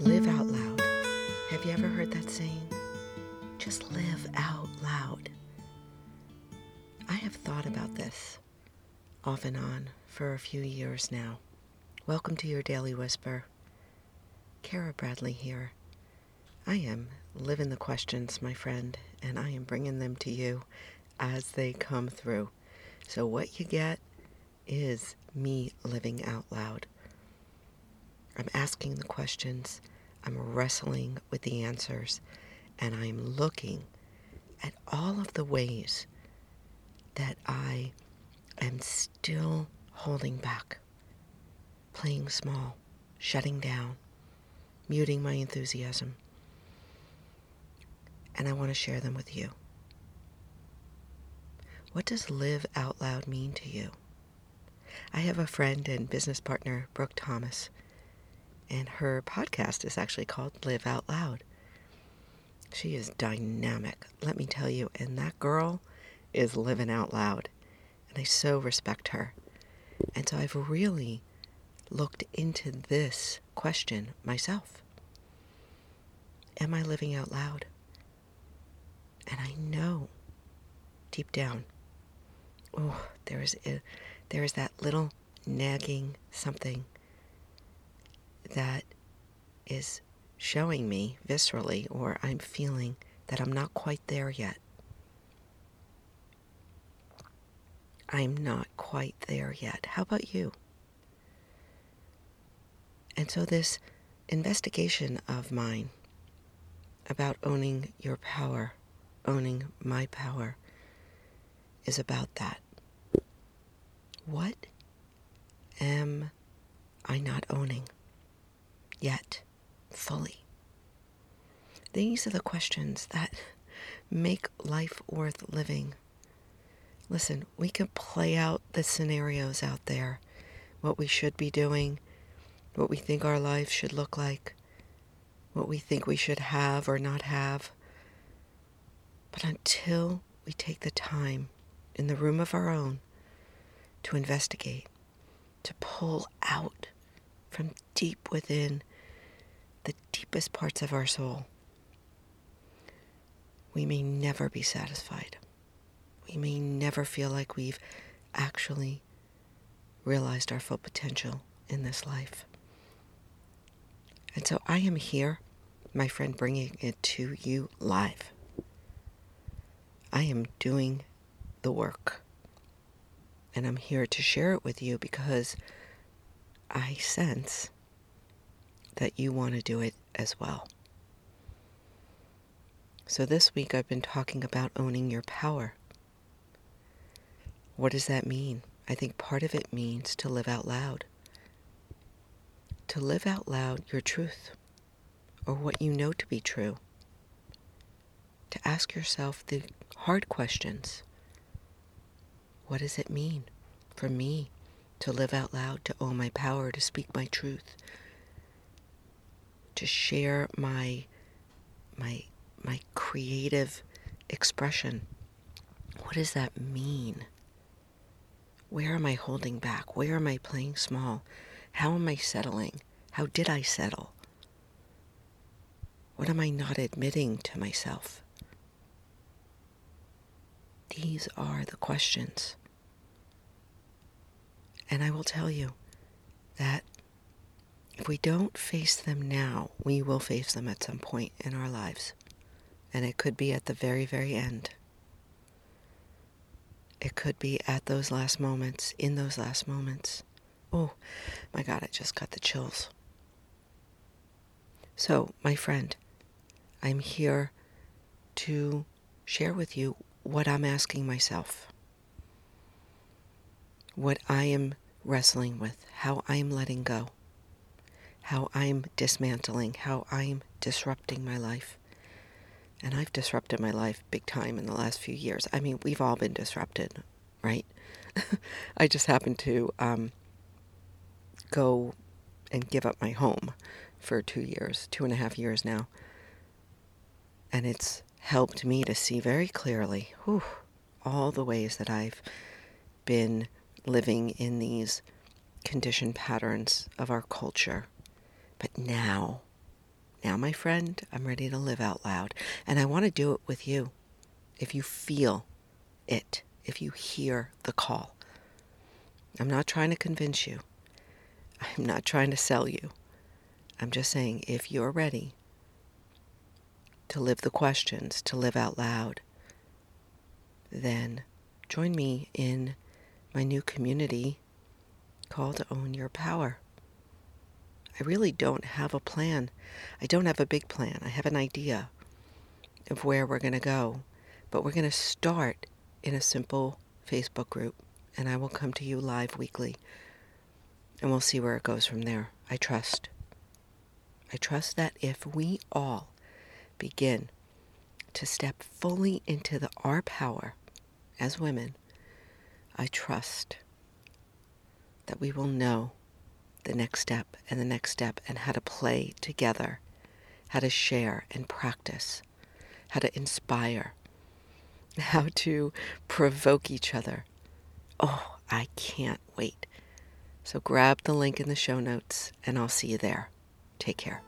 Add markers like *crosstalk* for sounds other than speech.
Live out loud. Have you ever heard that saying? Just live out loud. I have thought about this off and on for a few years now. Welcome to your Daily Whisper. Kara Bradley here. I am living the questions, my friend, and I am bringing them to you as they come through. So, what you get is me living out loud. I'm asking the questions, I'm wrestling with the answers, and I'm looking at all of the ways that I am still holding back, playing small, shutting down, muting my enthusiasm. And I want to share them with you. What does live out loud mean to you? I have a friend and business partner, Brooke Thomas, and her podcast is actually called Live Out Loud. She is dynamic, let me tell you, and that girl is living out loud. And I so respect her. And so I've really looked into this question myself Am I living out loud? And I know deep down, oh, there is, a, there is that little nagging something that is showing me viscerally, or I'm feeling that I'm not quite there yet. I'm not quite there yet. How about you? And so, this investigation of mine about owning your power, owning my power, is about that. What am I not owning? Yet fully? These are the questions that make life worth living. Listen, we can play out the scenarios out there, what we should be doing, what we think our life should look like, what we think we should have or not have. But until we take the time in the room of our own to investigate, to pull out from deep within the deepest parts of our soul, we may never be satisfied. We may never feel like we've actually realized our full potential in this life. And so I am here, my friend, bringing it to you live. I am doing the work. And I'm here to share it with you because I sense that you want to do it as well. So this week I've been talking about owning your power. What does that mean? I think part of it means to live out loud. To live out loud your truth or what you know to be true. To ask yourself the hard questions. What does it mean for me to live out loud, to own my power, to speak my truth, to share my my my creative expression. What does that mean? Where am I holding back? Where am I playing small? How am I settling? How did I settle? What am I not admitting to myself? These are the questions and I will tell you that if we don't face them now, we will face them at some point in our lives. And it could be at the very, very end. It could be at those last moments, in those last moments. Oh, my God, I just got the chills. So, my friend, I'm here to share with you what I'm asking myself what I am wrestling with, how I am letting go, how I'm dismantling, how I'm disrupting my life. And I've disrupted my life big time in the last few years. I mean, we've all been disrupted, right? *laughs* I just happened to um, go and give up my home for two years, two and a half years now. And it's helped me to see very clearly whew, all the ways that I've been living in these conditioned patterns of our culture. But now, now, my friend, I'm ready to live out loud. And I want to do it with you. If you feel it, if you hear the call. I'm not trying to convince you. I'm not trying to sell you. I'm just saying if you're ready to live the questions, to live out loud, then join me in my new community called Own Your Power. I really don't have a plan. I don't have a big plan. I have an idea of where we're going to go, but we're going to start in a simple Facebook group, and I will come to you live weekly, and we'll see where it goes from there. I trust. I trust that if we all begin to step fully into the, our power as women, I trust that we will know the next step and the next step and how to play together, how to share and practice, how to inspire, *laughs* how to provoke each other. Oh, I can't wait. So grab the link in the show notes and I'll see you there. Take care.